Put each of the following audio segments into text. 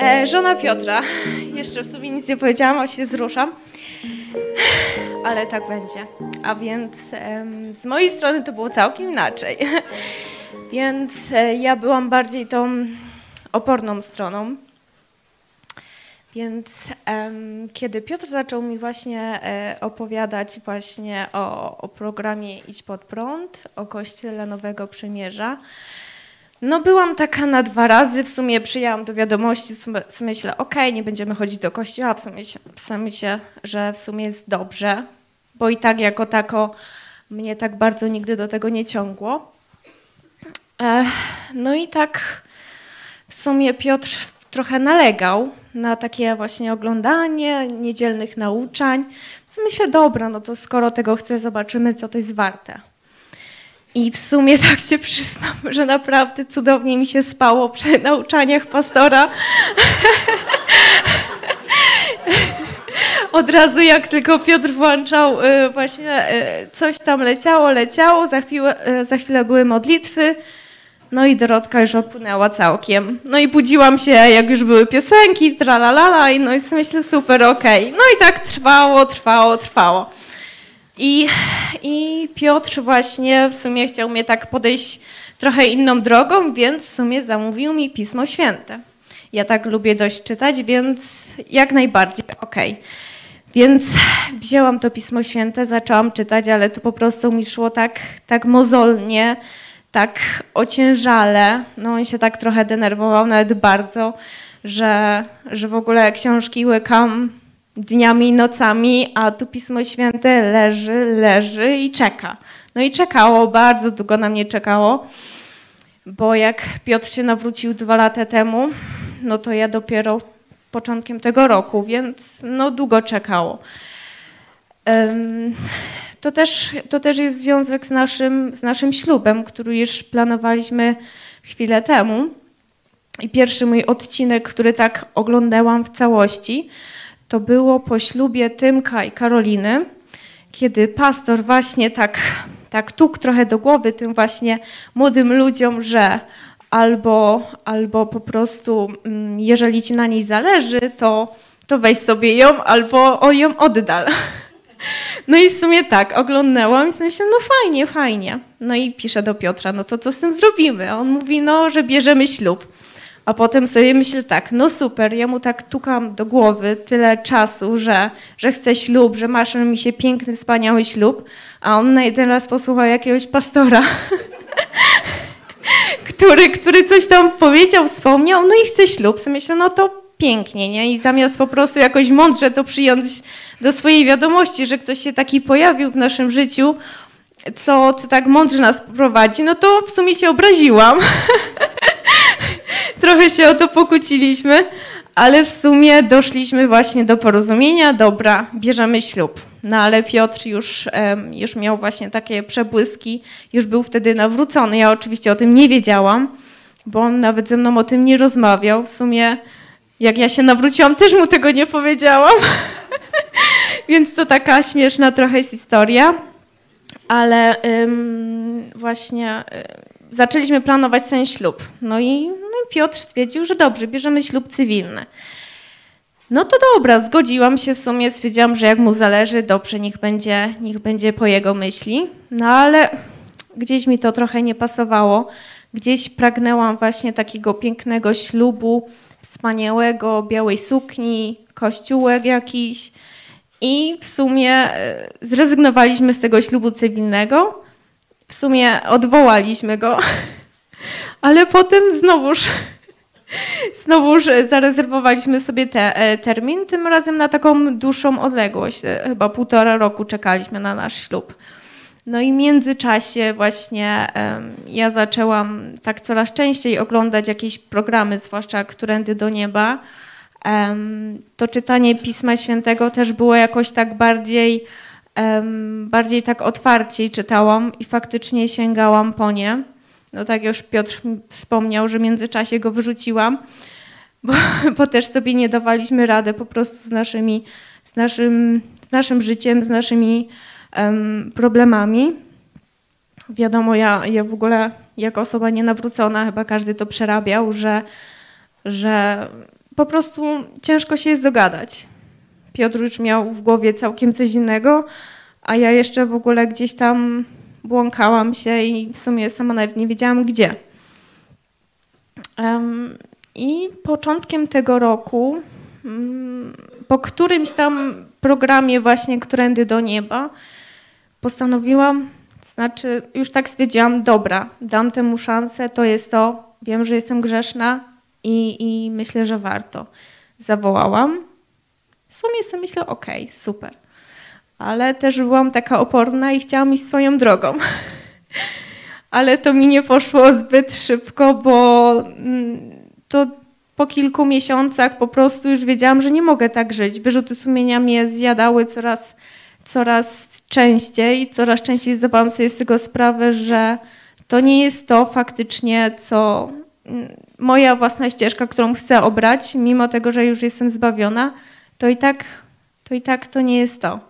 E, żona Piotra. Jeszcze w sumie nic nie powiedziałam, a się wzruszam. Ale tak będzie. A więc z mojej strony to było całkiem inaczej. więc e, ja byłam bardziej tą oporną stroną. Więc kiedy Piotr zaczął mi właśnie e, opowiadać właśnie o, o programie Idź pod prąd, o Kościele Nowego Przymierza, no byłam taka na dwa razy, w sumie przyjęłam do wiadomości, w myślę, okej, nie będziemy chodzić do kościoła, w sumie, w sumie że w sumie jest dobrze, bo i tak jako tako mnie tak bardzo nigdy do tego nie ciągło. No i tak w sumie Piotr trochę nalegał na takie właśnie oglądanie niedzielnych nauczań. Więc myślę, dobra, no to skoro tego chcę, zobaczymy, co to jest warte. I w sumie tak się przyznam, że naprawdę cudownie mi się spało przy nauczaniach pastora. Od razu jak tylko Piotr włączał, y, właśnie y, coś tam leciało, leciało, za chwilę, y, za chwilę były modlitwy, no i Dorotka już opłynęła całkiem. No i budziłam się, jak już były piosenki, tralalala, i no i myślę, super, okej. Okay. No i tak trwało, trwało, trwało. I, I Piotr właśnie w sumie chciał mnie tak podejść trochę inną drogą, więc w sumie zamówił mi Pismo Święte. Ja tak lubię dość czytać, więc jak najbardziej okej. Okay. Więc wzięłam to Pismo Święte, zaczęłam czytać, ale to po prostu mi szło tak, tak mozolnie, tak ociężale. No on się tak trochę denerwował, nawet bardzo, że, że w ogóle książki łykam dniami i nocami, a tu Pismo Święte leży, leży i czeka. No i czekało, bardzo długo na mnie czekało, bo jak Piotr się nawrócił dwa lata temu, no to ja dopiero początkiem tego roku, więc no długo czekało. To też, to też jest związek z naszym, z naszym ślubem, który już planowaliśmy chwilę temu. I pierwszy mój odcinek, który tak oglądałam w całości, to było po ślubie Tymka i Karoliny, kiedy pastor właśnie tak, tak tuk trochę do głowy tym właśnie młodym ludziom, że albo, albo po prostu mm, jeżeli ci na niej zależy, to, to weź sobie ją albo o ją oddal. No i w sumie tak, oglądałam i myślę, no fajnie, fajnie. No i piszę do Piotra, no to co z tym zrobimy? A on mówi, no, że bierzemy ślub. A potem sobie myślę tak, no super, ja mu tak tukam do głowy tyle czasu, że, że chcę ślub, że masz mi się piękny, wspaniały ślub, a on na jeden raz posłuchał jakiegoś pastora, który, który coś tam powiedział, wspomniał, no i chce ślub. So myślę, no to pięknie, nie? I zamiast po prostu jakoś mądrze to przyjąć do swojej wiadomości, że ktoś się taki pojawił w naszym życiu, co, co tak mądrze nas prowadzi, no to w sumie się obraziłam. Trochę się o to pokłóciliśmy, ale w sumie doszliśmy właśnie do porozumienia, dobra, bierzemy ślub. No ale Piotr już, już miał właśnie takie przebłyski, już był wtedy nawrócony. Ja oczywiście o tym nie wiedziałam, bo on nawet ze mną o tym nie rozmawiał. W sumie jak ja się nawróciłam, też mu tego nie powiedziałam. Więc to taka śmieszna trochę jest historia. Ale ym, właśnie y, zaczęliśmy planować ten ślub. No i, Piotr stwierdził, że dobrze, bierzemy ślub cywilny. No to dobra, zgodziłam się w sumie, stwierdziłam, że jak mu zależy, dobrze, niech będzie, niech będzie po jego myśli. No ale gdzieś mi to trochę nie pasowało. Gdzieś pragnęłam właśnie takiego pięknego ślubu, wspaniałego, białej sukni, kościółek jakiś. I w sumie e, zrezygnowaliśmy z tego ślubu cywilnego. W sumie odwołaliśmy go, ale potem znowuż, znowuż zarezerwowaliśmy sobie te, e, termin, tym razem na taką dłuższą odległość. E, chyba półtora roku czekaliśmy na nasz ślub. No i w międzyczasie właśnie ja zaczęłam tak coraz częściej oglądać jakieś programy, zwłaszcza Którędy do Nieba. To czytanie Pisma Świętego też było jakoś tak bardziej, bardziej tak otwarciej czytałam i faktycznie sięgałam po nie. No tak już Piotr wspomniał, że w międzyczasie go wyrzuciłam, bo, bo też sobie nie dawaliśmy rady po prostu z, naszymi, z, naszym, z naszym życiem, z naszymi problemami. Wiadomo, ja, ja w ogóle jako osoba nienawrócona, chyba każdy to przerabiał, że, że po prostu ciężko się jest dogadać. Piotr już miał w głowie całkiem coś innego, a ja jeszcze w ogóle gdzieś tam błąkałam się i w sumie sama nawet nie wiedziałam gdzie. I początkiem tego roku, mm, po którymś tam programie właśnie Którędy do Nieba, postanowiłam, znaczy już tak stwierdziłam, dobra, dam temu szansę, to jest to, wiem, że jestem grzeszna i, i myślę, że warto. Zawołałam. W sumie sobie myślę, okej, okay, super. Ale też byłam taka oporna i chciałam iść swoją drogą. Ale to mi nie poszło zbyt szybko, bo mm, to po kilku miesiącach po prostu już wiedziałam, że nie mogę tak żyć. Wyrzuty sumienia mnie zjadały coraz, coraz częściej i coraz częściej zdawałam sobie z tego sprawę, że to nie jest to faktycznie, co mm, moja własna ścieżka, którą chcę obrać, mimo tego, że już jestem zbawiona, to i tak to, i tak to nie jest to.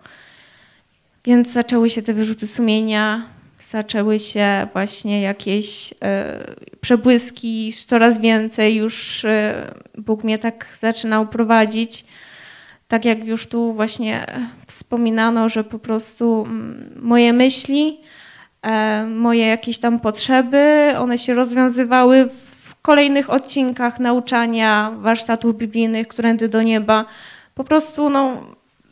Więc zaczęły się te wyrzuty sumienia, zaczęły się właśnie jakieś e, przebłyski, coraz więcej już e, Bóg mnie tak zaczynał prowadzić. Tak jak już tu właśnie wspominano, że po prostu mm, moje myśli, e, moje jakieś tam potrzeby, one się rozwiązywały w kolejnych odcinkach nauczania warsztatów biblijnych, którędy do nieba. Po prostu no,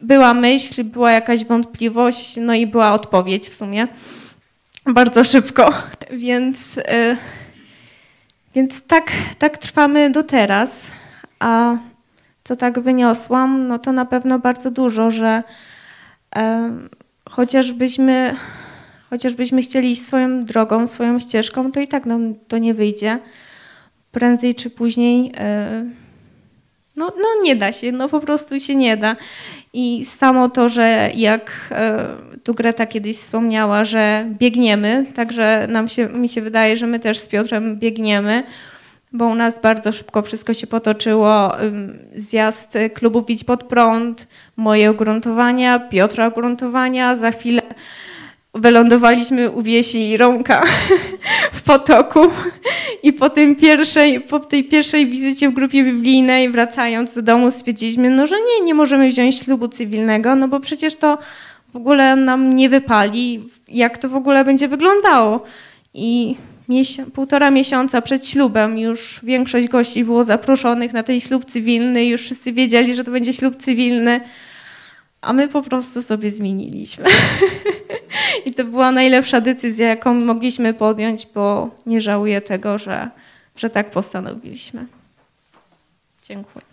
była myśl, była jakaś wątpliwość, no i była odpowiedź w sumie bardzo szybko. Więc, y, więc tak, tak trwamy do teraz. A co tak wyniosłam, no to na pewno bardzo dużo, że e, chociażbyśmy, chociażbyśmy chcieli iść swoją drogą, swoją ścieżką, to i tak nam to nie wyjdzie. Prędzej czy później e, no, no nie da się, no po prostu się nie da. I samo to, że jak e, tu Greta kiedyś wspomniała, że biegniemy, także nam się, mi się wydaje, że my też z Piotrem biegniemy, bo u nas bardzo szybko wszystko się potoczyło. Zjazd klubu Widź Pod Prąd, moje ogruntowania, Piotra ogruntowania, za chwilę wylądowaliśmy u Wiesi Rąka w potoku i po, tym pierwszej, po tej pierwszej wizycie w grupie biblijnej wracając do domu stwierdziliśmy, no że nie, nie możemy wziąć ślubu cywilnego, no bo przecież to w ogóle nam nie wypali, jak to w ogóle będzie wyglądało. I półtora miesiąca przed ślubem już większość gości było zaproszonych na ten ślub cywilny, już wszyscy wiedzieli, że to będzie ślub cywilny, a my po prostu sobie zmieniliśmy. I to była najlepsza decyzja, jaką mogliśmy podjąć, bo nie żałuję tego, że, że tak postanowiliśmy. Dziękuję.